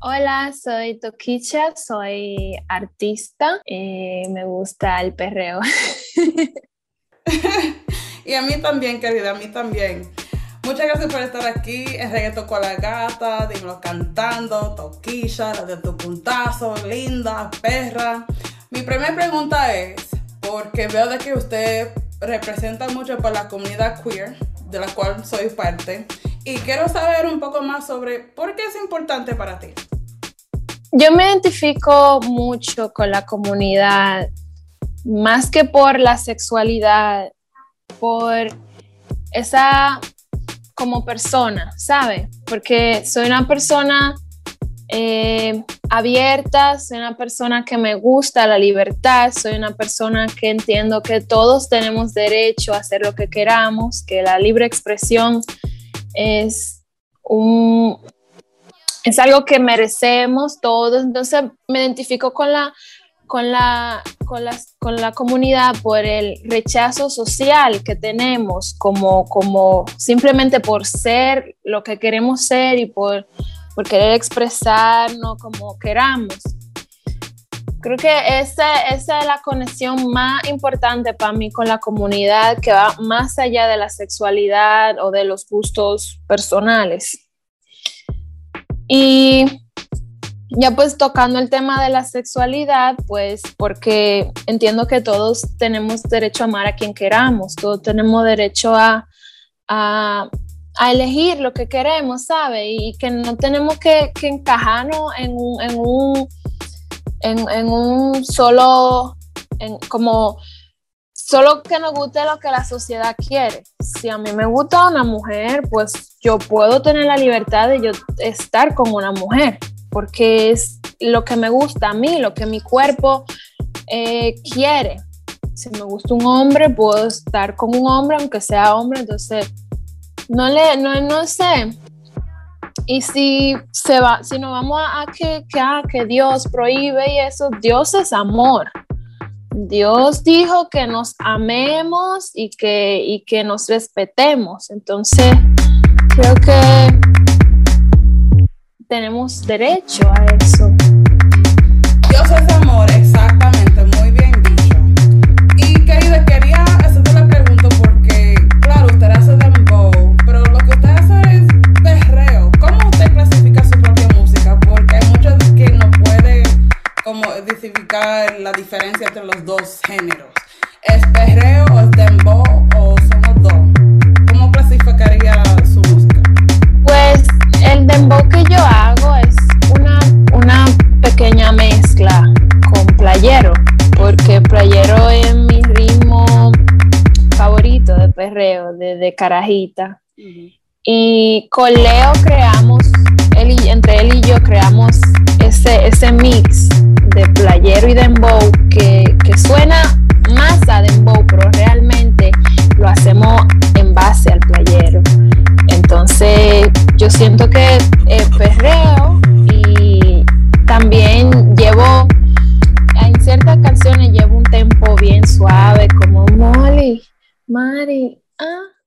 Hola, soy Toquicha, soy artista, y me gusta el perreo. y a mí también, querida, a mí también. Muchas gracias por estar aquí en Reggaeton con la Gata, dímelo cantando, Toquilla, la de tu puntazo, linda, perra. Mi primera pregunta es, porque veo de que usted representa mucho para la comunidad queer, de la cual soy parte, y quiero saber un poco más sobre por qué es importante para ti. Yo me identifico mucho con la comunidad, más que por la sexualidad, por esa como persona, ¿sabe? Porque soy una persona eh, abierta, soy una persona que me gusta la libertad, soy una persona que entiendo que todos tenemos derecho a hacer lo que queramos, que la libre expresión es un, es algo que merecemos todos, entonces me identifico con la, con la, con con la comunidad por el rechazo social que tenemos, como, como simplemente por ser lo que queremos ser y por, por querer expresarnos como queramos. Creo que esa, esa es la conexión más importante para mí con la comunidad que va más allá de la sexualidad o de los gustos personales. Y ya pues tocando el tema de la sexualidad, pues porque entiendo que todos tenemos derecho a amar a quien queramos, todos tenemos derecho a, a, elegir lo que queremos, ¿sabe? Y que no tenemos que, que encajarnos en un, en un, en, un solo, en, como solo que nos guste lo que la sociedad quiere. Si a mí me gusta una mujer, pues yo puedo tener la libertad de yo estar con una mujer, porque es lo que me gusta a mí, lo que mi cuerpo eh, quiere. Si me gusta un hombre, puedo estar con un hombre, aunque sea hombre, entonces no le, no, no sé. Y si se va, si nos vamos a, que, que, a, que Dios prohíbe y eso, Dios es amor. Dios dijo que nos amemos y que, y que nos respetemos. Entonces, creo que tenemos derecho a eso. Identificar la diferencia entre los dos géneros. ¿Es perreo o es dembow o son los dos? ¿Cómo clasificaría su música? Pues el dembow que yo hago es una, una pequeña mezcla con playero, porque playero es mi ritmo favorito de perreo, de, carajita. Y con Leo creamos, él y, entre él y yo creamos ese, ese mix este playero y dembow que, que suena más a dembow, pero realmente lo hacemos en base al playero. Entonces, yo siento que eh, perreo y también llevo, en ciertas canciones llevo un tempo bien suave, como Molly, Mari, ah.